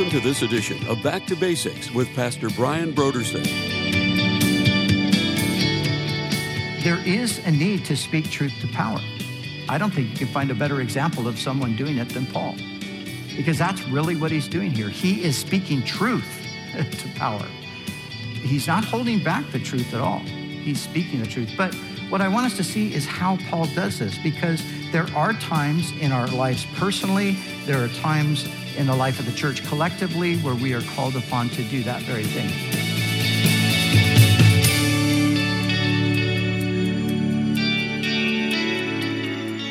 Welcome to this edition of Back to Basics with Pastor Brian Brodersen. There is a need to speak truth to power. I don't think you can find a better example of someone doing it than Paul, because that's really what he's doing here. He is speaking truth to power. He's not holding back the truth at all. He's speaking the truth. But what I want us to see is how Paul does this, because there are times in our lives personally, there are times in the life of the church collectively where we are called upon to do that very thing.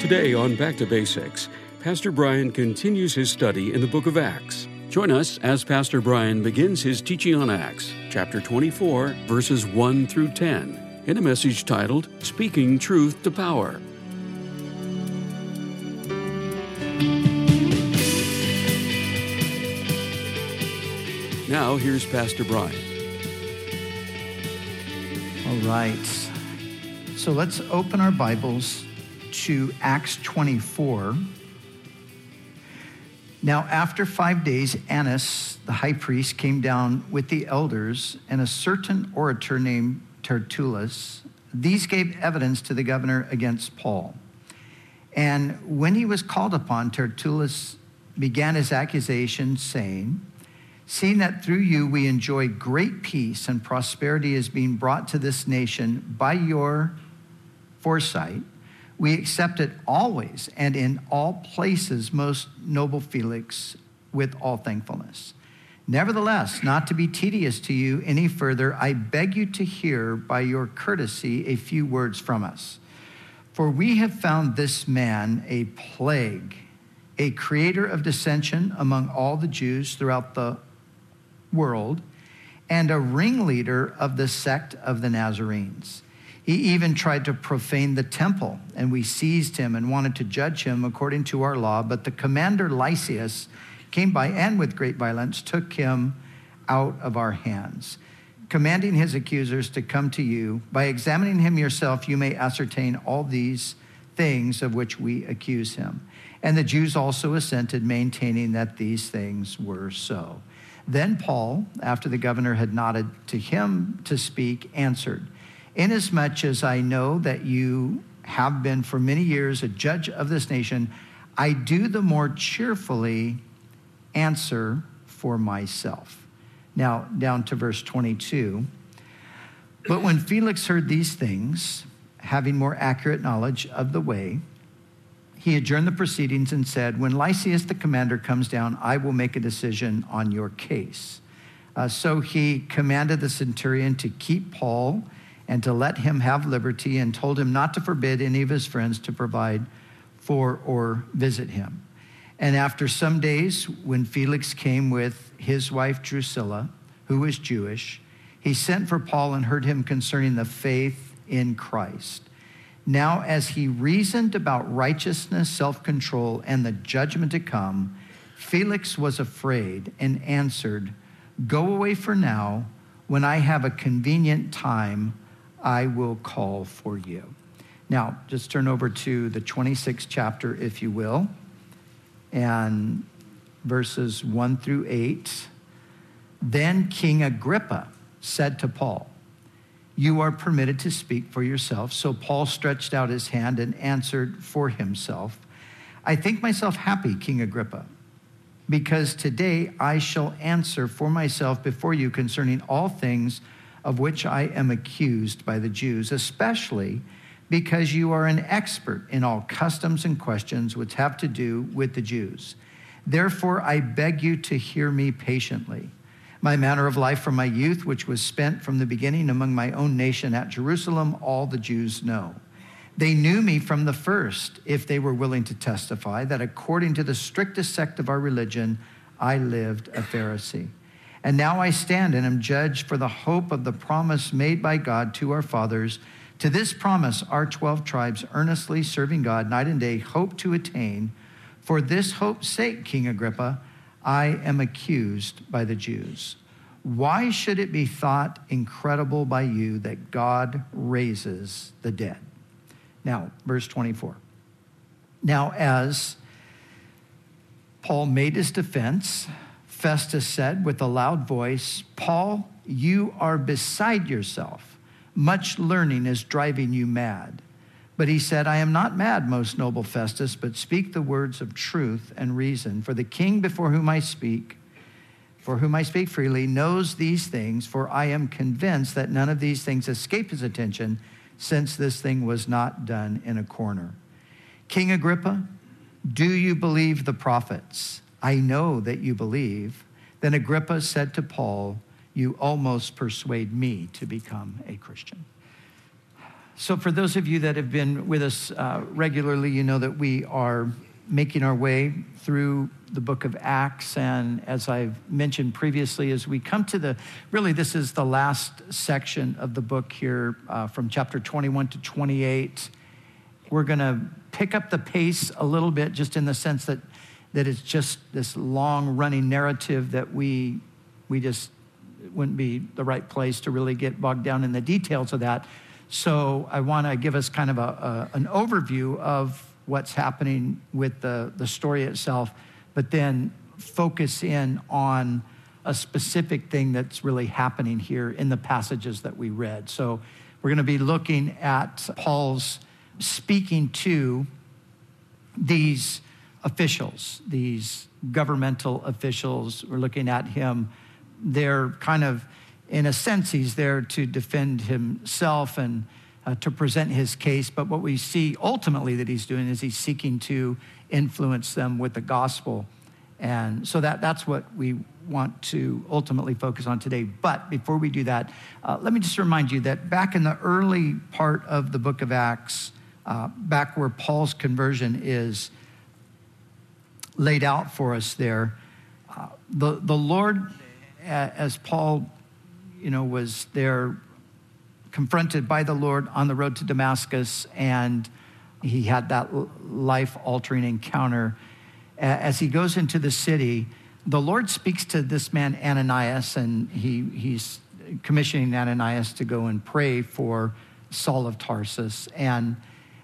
Today on Back to Basics, Pastor Brian continues his study in the book of Acts. Join us as Pastor Brian begins his teaching on Acts, chapter 24, verses 1 through 10, in a message titled Speaking Truth to Power. Now, here's Pastor Brian. All right. So let's open our Bibles to Acts 24. Now, after five days, Annas, the high priest, came down with the elders and a certain orator named Tertullus. These gave evidence to the governor against Paul. And when he was called upon, Tertullus began his accusation, saying, Seeing that through you we enjoy great peace and prosperity is being brought to this nation by your foresight, we accept it always and in all places, most noble Felix, with all thankfulness. Nevertheless, not to be tedious to you any further, I beg you to hear by your courtesy a few words from us. For we have found this man a plague, a creator of dissension among all the Jews throughout the world and a ringleader of the sect of the Nazarenes. He even tried to profane the temple, and we seized him and wanted to judge him according to our law. But the commander Lysias came by and with great violence took him out of our hands, commanding his accusers to come to you. By examining him yourself, you may ascertain all these things of which we accuse him. And the Jews also assented, maintaining that these things were so. Then Paul, after the governor had nodded to him to speak, answered, Inasmuch as I know that you have been for many years a judge of this nation, I do the more cheerfully answer for myself. Now, down to verse 22. But when Felix heard these things, having more accurate knowledge of the way, he adjourned the proceedings and said, When Lysias the commander comes down, I will make a decision on your case. Uh, so he commanded the centurion to keep Paul and to let him have liberty and told him not to forbid any of his friends to provide for or visit him. And after some days, when Felix came with his wife Drusilla, who was Jewish, he sent for Paul and heard him concerning the faith in Christ. Now, as he reasoned about righteousness, self control, and the judgment to come, Felix was afraid and answered, Go away for now. When I have a convenient time, I will call for you. Now, just turn over to the 26th chapter, if you will, and verses 1 through 8. Then King Agrippa said to Paul, you are permitted to speak for yourself. So Paul stretched out his hand and answered for himself I think myself happy, King Agrippa, because today I shall answer for myself before you concerning all things of which I am accused by the Jews, especially because you are an expert in all customs and questions which have to do with the Jews. Therefore, I beg you to hear me patiently. My manner of life from my youth, which was spent from the beginning among my own nation at Jerusalem, all the Jews know. They knew me from the first, if they were willing to testify, that according to the strictest sect of our religion, I lived a Pharisee. And now I stand and am judged for the hope of the promise made by God to our fathers. To this promise, our 12 tribes, earnestly serving God night and day, hope to attain. For this hope's sake, King Agrippa, I am accused by the Jews. Why should it be thought incredible by you that God raises the dead? Now, verse 24. Now, as Paul made his defense, Festus said with a loud voice, Paul, you are beside yourself. Much learning is driving you mad. But he said, I am not mad, most noble Festus, but speak the words of truth and reason. For the king before whom I speak, for whom I speak freely, knows these things, for I am convinced that none of these things escape his attention, since this thing was not done in a corner. King Agrippa, do you believe the prophets? I know that you believe. Then Agrippa said to Paul, You almost persuade me to become a Christian. So, for those of you that have been with us uh, regularly, you know that we are making our way through the book of Acts. And as I've mentioned previously, as we come to the really, this is the last section of the book here uh, from chapter 21 to 28. We're going to pick up the pace a little bit, just in the sense that, that it's just this long running narrative that we, we just wouldn't be the right place to really get bogged down in the details of that. So I want to give us kind of a, a, an overview of what's happening with the, the story itself, but then focus in on a specific thing that's really happening here in the passages that we read. So we're going to be looking at Paul's speaking to these officials, these governmental officials. We're looking at him. They're kind of, in a sense, he's there to defend himself and uh, to present his case. But what we see ultimately that he's doing is he's seeking to influence them with the gospel. And so that, that's what we want to ultimately focus on today. But before we do that, uh, let me just remind you that back in the early part of the book of Acts, uh, back where Paul's conversion is laid out for us there. Uh, the, the Lord, as Paul, you know, was there confronted by the Lord on the road to Damascus, and he had that life altering encounter. As he goes into the city, the Lord speaks to this man, Ananias, and he, he's commissioning Ananias to go and pray for Saul of Tarsus. And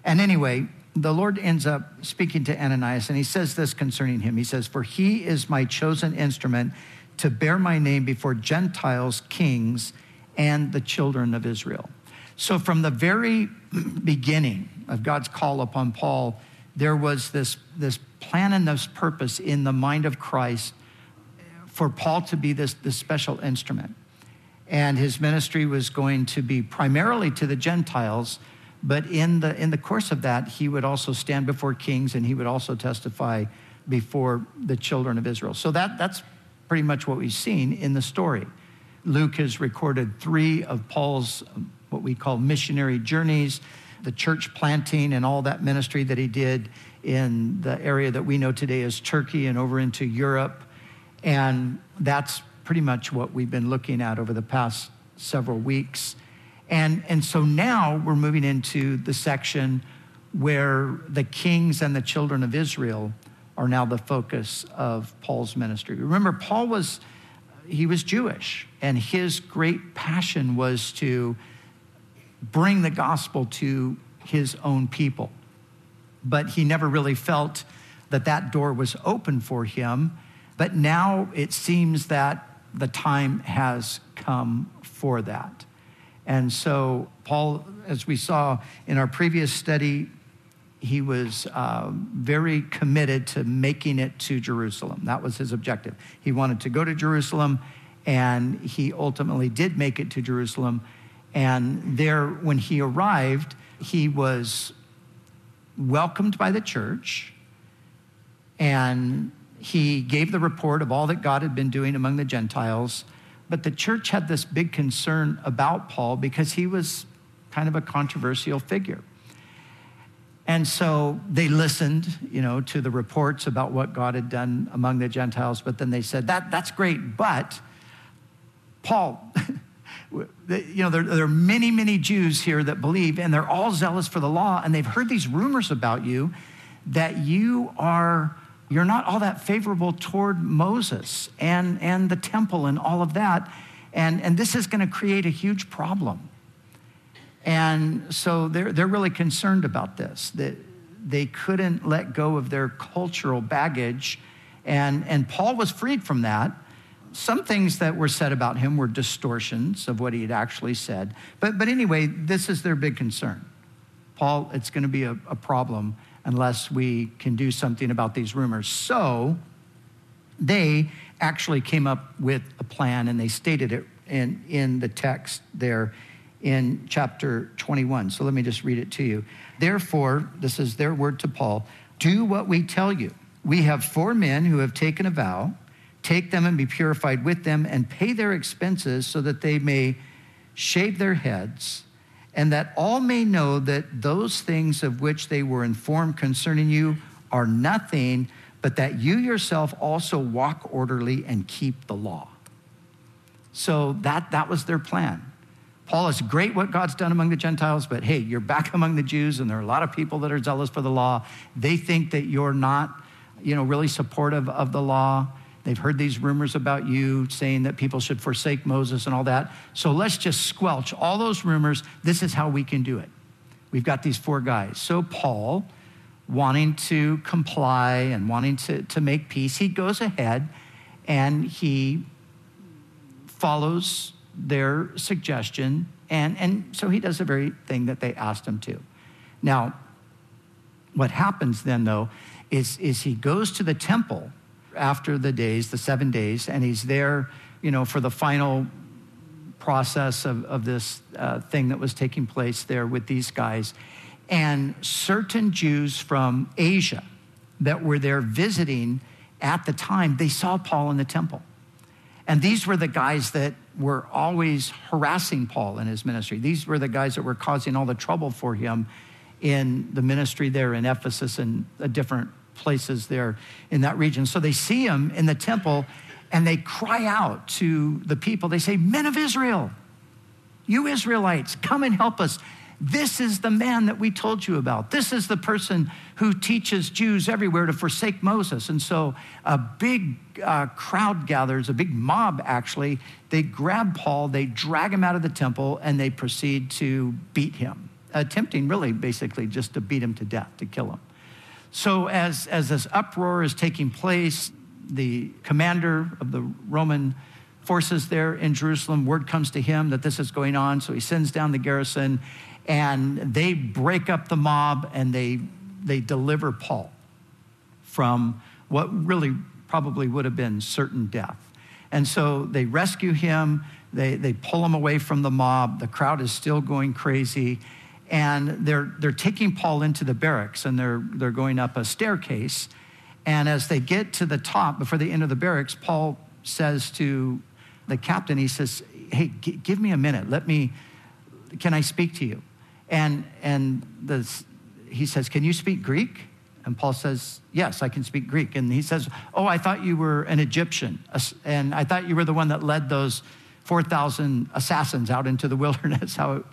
and anyway, the Lord ends up speaking to Ananias, and he says this concerning him. He says, For he is my chosen instrument to bear my name before Gentiles, kings, and the children of Israel. So, from the very beginning of God's call upon Paul, there was this, this plan and this purpose in the mind of Christ for Paul to be this, this special instrument. And his ministry was going to be primarily to the Gentiles but in the, in the course of that, he would also stand before kings and he would also testify before the children of Israel. So that, that's pretty much what we've seen in the story. Luke has recorded three of Paul's, um, what we call missionary journeys, the church planting and all that ministry that he did in the area that we know today as Turkey and over into Europe. And that's pretty much what we've been looking at over the past several weeks. And, and so now we're moving into the section where the kings and the children of Israel are now the focus of Paul's ministry. Remember, Paul was, he was Jewish, and his great passion was to bring the gospel to his own people. But he never really felt that that door was open for him. But now it seems that the time has come for that. And so, Paul, as we saw in our previous study, he was uh, very committed to making it to Jerusalem. That was his objective. He wanted to go to Jerusalem, and he ultimately did make it to Jerusalem. And there, when he arrived, he was welcomed by the church, and he gave the report of all that God had been doing among the Gentiles. But the church had this big concern about Paul because he was kind of a controversial figure. And so they listened, you know, to the reports about what God had done among the Gentiles, but then they said, that, that's great, but Paul, you know, there, there, are many, many Jews here that believe, and they're all zealous for the law, and they've heard these rumors about you that you are you're not all that favorable toward Moses and, and the temple and all of that. And, and this is going to create a huge problem. And so they're, they're really concerned about this, that they couldn't let go of their cultural baggage. And, and Paul was freed from that, some things that were said about him were distortions of what he had actually said. But, but anyway, this is their big concern. Paul, it's going to be a, a problem unless we can do something about these rumors. So they actually came up with a plan and they stated it in, in the text there in chapter 21. So let me just read it to you. Therefore, this is their word to Paul do what we tell you. We have four men who have taken a vow. Take them and be purified with them and pay their expenses so that they may shave their heads and that all may know that those things of which they were informed concerning you are nothing, but that you yourself also walk orderly and keep the law. So that, that was their plan. Paul, it's great what God's done among the Gentiles, but hey, you're back among the Jews, and there are a lot of people that are zealous for the law. They think that you're not, you know, really supportive of the law. They've heard these rumors about you saying that people should forsake Moses and all that. So let's just squelch all those rumors. This is how we can do it. We've got these four guys. So Paul, wanting to comply and wanting to, to make peace, he goes ahead and he follows their suggestion. And, and so he does the very thing that they asked him to. Now, what happens then, though, is, is he goes to the temple after the days, the seven days, and he's there, you know, for the final process of, of this uh, thing that was taking place there with these guys. And certain Jews from Asia that were there visiting at the time, they saw Paul in the temple. And these were the guys that were always harassing Paul in his ministry. These were the guys that were causing all the trouble for him in the ministry there in Ephesus and different places there in that region. So they see him in the temple and they cry out to the people. They say, Men of Israel, you Israelites, come and help us. This is the man that we told you about. This is the person who teaches Jews everywhere to forsake Moses. And so a big uh, crowd gathers, a big mob actually. They grab Paul, they drag him out of the temple, and they proceed to beat him, attempting really basically just to beat him to death, to kill him. So, as, as this uproar is taking place, the commander of the Roman forces there in Jerusalem, word comes to him that this is going on. So he sends down the garrison and they break up the mob and they, they deliver Paul from what really probably would have been certain death. And so they rescue him, they, they pull him away from the mob. The crowd is still going crazy and they're, they're taking Paul into the barracks and they're, they're going up a staircase. And as they get to the top, before they enter the barracks, Paul says to the captain, he says, Hey, g- give me a minute. Let me, can I speak to you? And, and the, he says, Can you speak Greek? And Paul says, Yes, I can speak Greek. And he says, Oh, I thought you were an Egyptian. And I thought you were the one that led those 4,000 assassins out into the wilderness. How,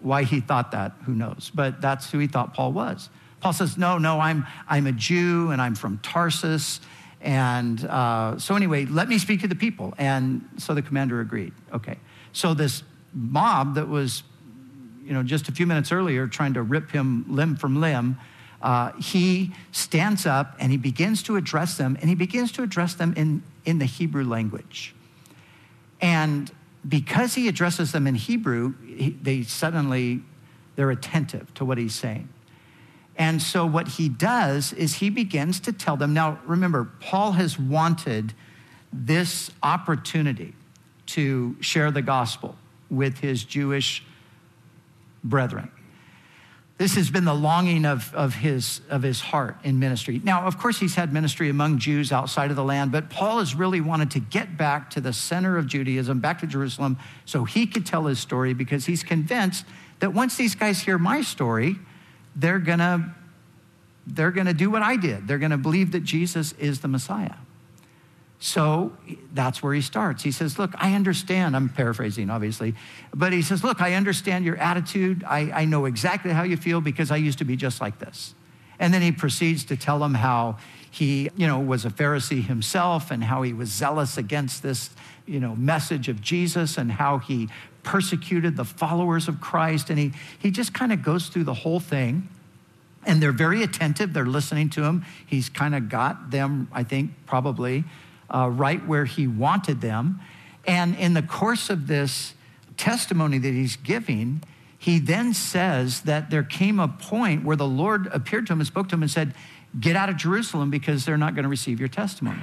why he thought that, who knows? But that's who he thought Paul was. Paul says, No, no, I'm, I'm a Jew and I'm from Tarsus. And uh, so, anyway, let me speak to the people. And so the commander agreed. Okay. So, this mob that was, you know, just a few minutes earlier trying to rip him limb from limb, uh, he stands up and he begins to address them, and he begins to address them in, in the Hebrew language. And because he addresses them in Hebrew, he, they suddenly, they're attentive to what he's saying. And so what he does is he begins to tell them. Now, remember, Paul has wanted this opportunity to share the gospel with his Jewish brethren. This has been the longing of, of, his, of his heart in ministry. Now, of course, he's had ministry among Jews outside of the land, but Paul has really wanted to get back to the center of Judaism, back to Jerusalem, so he could tell his story because he's convinced that once these guys hear my story, they're gonna, they're gonna do what I did. They're gonna believe that Jesus is the Messiah. So that's where he starts. He says, Look, I understand. I'm paraphrasing, obviously. But he says, Look, I understand your attitude. I, I know exactly how you feel because I used to be just like this. And then he proceeds to tell them how he, you know, was a Pharisee himself and how he was zealous against this, you know, message of Jesus and how he persecuted the followers of Christ. And he, he just kind of goes through the whole thing. And they're very attentive. They're listening to him. He's kind of got them, I think, probably uh, right where he wanted them. And in the course of this testimony that he's giving, he then says that there came a point where the Lord appeared to him and spoke to him and said, Get out of Jerusalem because they're not going to receive your testimony.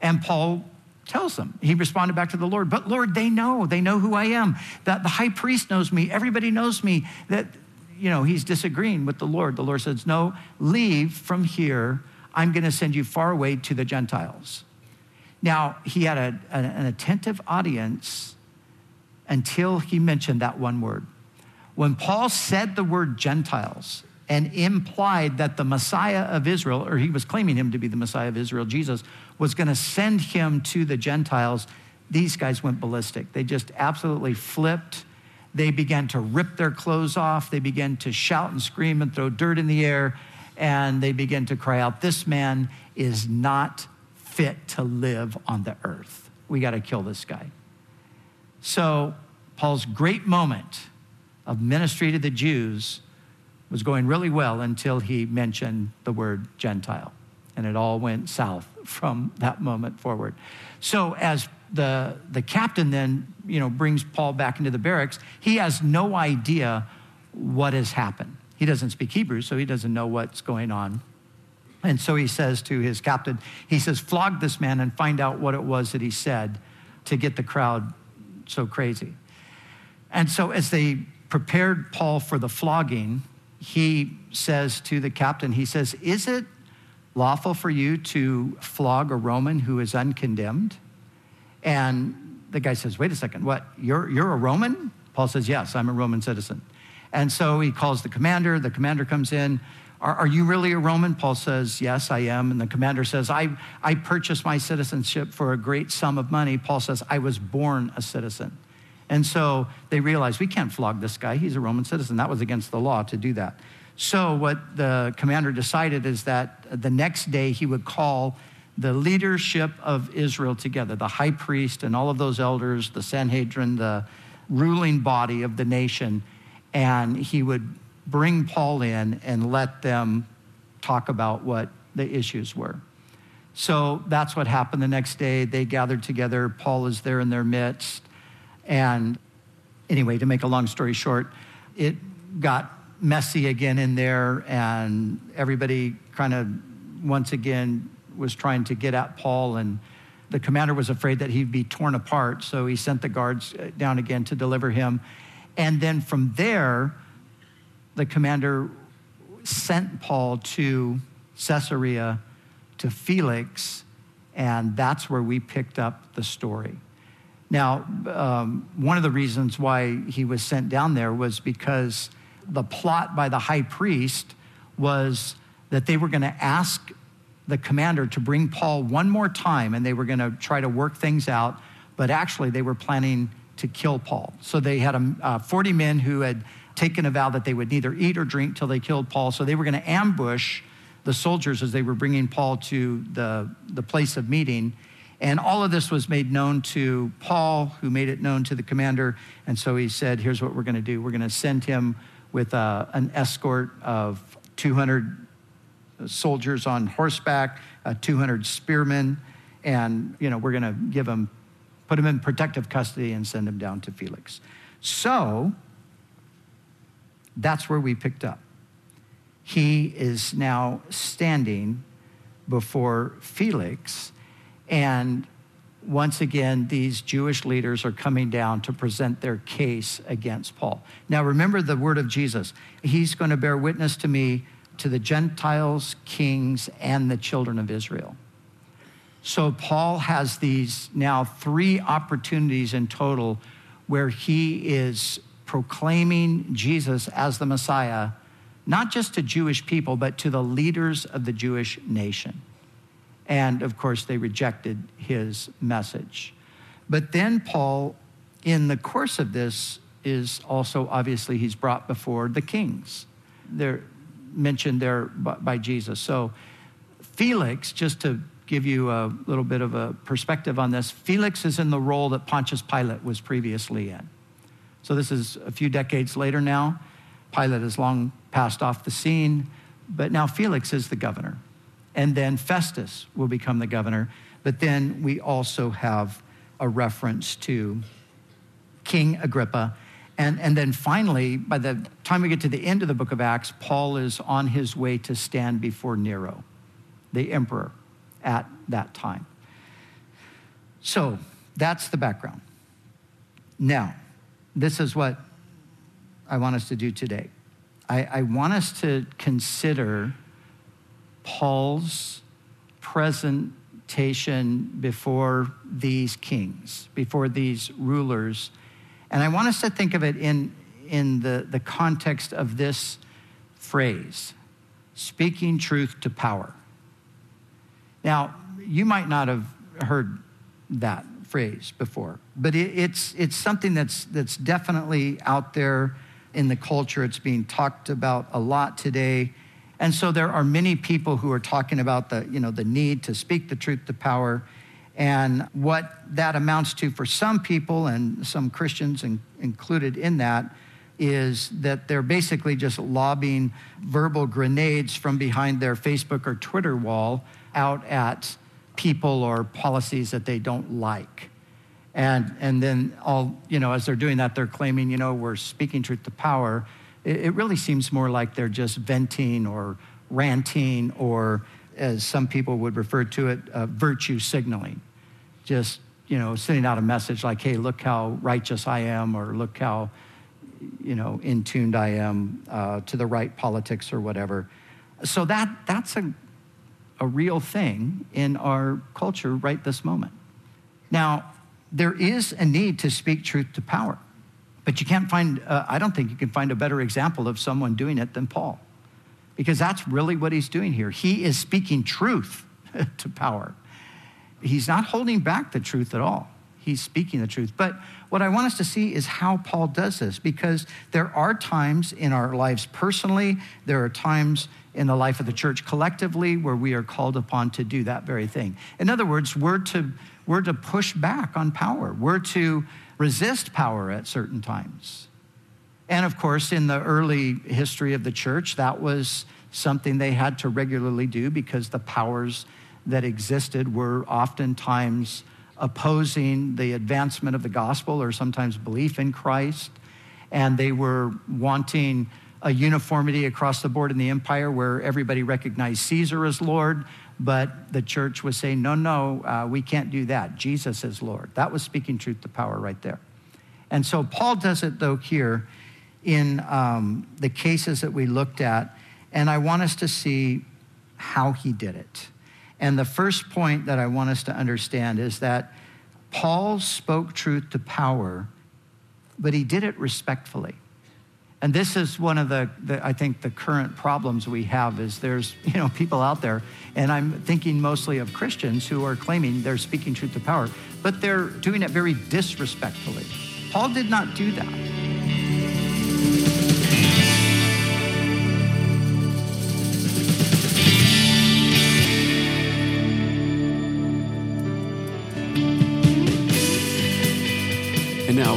And Paul tells them. He responded back to the Lord, But Lord, they know. They know who I am. That the high priest knows me. Everybody knows me. That, you know, he's disagreeing with the Lord. The Lord says, No, leave from here. I'm going to send you far away to the Gentiles. Now, he had a, an attentive audience until he mentioned that one word. When Paul said the word Gentiles and implied that the Messiah of Israel, or he was claiming him to be the Messiah of Israel, Jesus, was going to send him to the Gentiles, these guys went ballistic. They just absolutely flipped. They began to rip their clothes off. They began to shout and scream and throw dirt in the air. And they begin to cry out, This man is not fit to live on the earth. We got to kill this guy. So, Paul's great moment of ministry to the Jews was going really well until he mentioned the word Gentile. And it all went south from that moment forward. So, as the, the captain then you know, brings Paul back into the barracks, he has no idea what has happened. He doesn't speak Hebrew, so he doesn't know what's going on. And so he says to his captain, he says, flog this man and find out what it was that he said to get the crowd so crazy. And so as they prepared Paul for the flogging, he says to the captain, he says, Is it lawful for you to flog a Roman who is uncondemned? And the guy says, Wait a second, what? You're, you're a Roman? Paul says, Yes, I'm a Roman citizen. And so he calls the commander. The commander comes in. Are, are, you really a Roman? Paul says, Yes, I am. And the commander says, I, I purchased my citizenship for a great sum of money. Paul says, I was born a citizen. And so they realized we can't flog this guy. He's a Roman citizen. That was against the law to do that. So what the commander decided is that the next day he would call the leadership of Israel together, the high priest and all of those elders, the Sanhedrin, the ruling body of the nation, and he would bring Paul in and let them talk about what the issues were. So that's what happened the next day. They gathered together. Paul is there in their midst. And anyway, to make a long story short, it got messy again in there, and everybody kind of once again was trying to get at Paul, and the commander was afraid that he'd be torn apart, so he sent the guards uh, down again to deliver him. And then from there, the commander sent Paul to Caesarea to Felix, and that's where we picked up the story. Now, um, one of the reasons why he was sent down there was because the plot by the high priest was that they were going to ask the commander to bring Paul one more time and they were going to try to work things out, but actually they were planning to kill Paul. So they had a, uh, 40 men who had taken a vow that they would neither eat or drink till they killed Paul. So they were going to ambush the soldiers as they were bringing Paul to the, the place of meeting. And all of this was made known to Paul, who made it known to the commander. And so he said, Here's what we're going to do we're going to send him with uh, an escort of 200 soldiers on horseback, uh, 200 spearmen. And, you know, we're going to give him, put him in protective custody and send him down to Felix. So that's where we picked up. He is now standing before Felix and once again, these Jewish leaders are coming down to present their case against Paul. Now, remember the word of Jesus. He's going to bear witness to me, to the Gentiles, kings, and the children of Israel. So, Paul has these now three opportunities in total where he is proclaiming Jesus as the Messiah, not just to Jewish people, but to the leaders of the Jewish nation. And of course, they rejected his message. But then Paul, in the course of this, is also obviously he's brought before the kings. They're mentioned there by Jesus. So, Felix, just to give you a little bit of a perspective on this, Felix is in the role that Pontius Pilate was previously in. So, this is a few decades later now. Pilate has long passed off the scene, but now Felix is the governor and then Festus will become the governor. But then we also have a reference to King Agrippa. And, and then finally, by the time we get to the end of the book of Acts, Paul is on his way to stand before Nero, the emperor, at that time. So that's the background. Now, this is what I want us to do today. I, I want us to consider Paul's presentation before these kings, before these rulers. And I want us to think of it in, in the, the context of this phrase speaking truth to power. Now, you might not have heard that phrase before, but it, it's, it's something that's, that's definitely out there in the culture. It's being talked about a lot today. And so there are many people who are talking about the, you know, the need to speak the truth to power. And what that amounts to for some people, and some Christians in, included in that, is that they're basically just lobbing verbal grenades from behind their Facebook or Twitter wall out at people or policies that they don't like. And, and then all, you know, as they're doing that, they're claiming, you know, we're speaking truth to power. It, it really seems more like they're just venting or ranting or, as some people would refer to it, uh, virtue signaling. Just, you know, sending out a message like, hey, look how righteous I am, or look how, you know, in tuned I am uh, to the right politics or whatever. So that, that's a, a real thing in our culture right this moment. Now, there is a need to speak truth to power. But you can't find, uh, I don't think you can find a better example of someone doing it than Paul, because that's really what he's doing here. He is speaking truth to power. He's not holding back the truth at all. He's speaking the truth. But what I want us to see is how Paul does this, because there are times in our lives personally, there are times in the life of the church collectively where we are called upon to do that very thing. In other words, we're to we're to push back on power, we're to resist power at certain times. And of course, in the early history of the church, that was something they had to regularly do because the powers that existed were oftentimes opposing the advancement of the gospel or sometimes belief in Christ. And they were wanting a uniformity across the board in the empire where everybody recognized Caesar as Lord, but the church was saying, no, no, uh, we can't do that. Jesus is Lord. That was speaking truth to power right there. And so Paul does it, though, here in um, the cases that we looked at. And I want us to see how he did it. And the first point that I want us to understand is that Paul spoke truth to power, but he did it respectfully. And this is one of the, the, I think, the current problems we have is there's, you know, people out there, and I'm thinking mostly of Christians who are claiming they're speaking truth to power, but they're doing it very disrespectfully. Paul did not do that.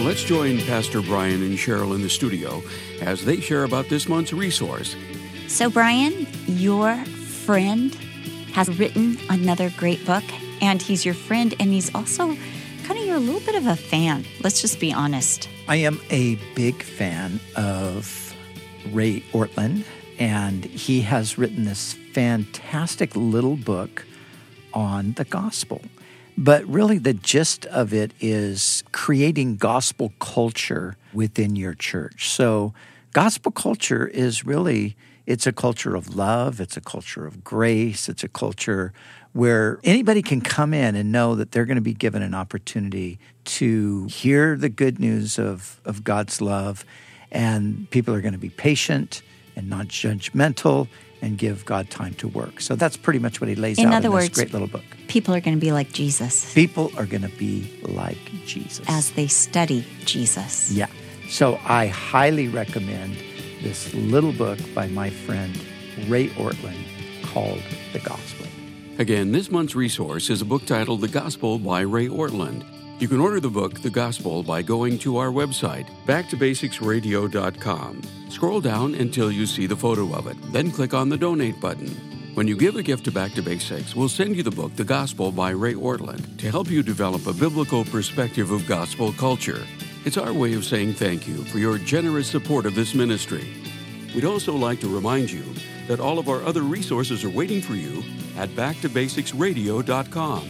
Let's join Pastor Brian and Cheryl in the studio as they share about this month's resource. So, Brian, your friend has written another great book, and he's your friend, and he's also kind of you're a little bit of a fan. Let's just be honest. I am a big fan of Ray Ortlund, and he has written this fantastic little book on the gospel. But really, the gist of it is creating gospel culture within your church. So, gospel culture is really it's a culture of love, it's a culture of grace, it's a culture where anybody can come in and know that they're going to be given an opportunity to hear the good news of, of God's love, and people are going to be patient and not judgmental and give God time to work. So that's pretty much what he lays in out other in words, this great little book. People are going to be like Jesus. People are going to be like Jesus as they study Jesus. Yeah. So I highly recommend this little book by my friend Ray Ortlund called The Gospel. Again, this month's resource is a book titled The Gospel by Ray Ortlund. You can order the book, The Gospel, by going to our website, backtobasicsradio.com. Scroll down until you see the photo of it, then click on the donate button. When you give a gift to Back to Basics, we'll send you the book The Gospel by Ray Ortlund, to help you develop a biblical perspective of gospel culture. It's our way of saying thank you for your generous support of this ministry. We'd also like to remind you that all of our other resources are waiting for you at backtobasicsradio.com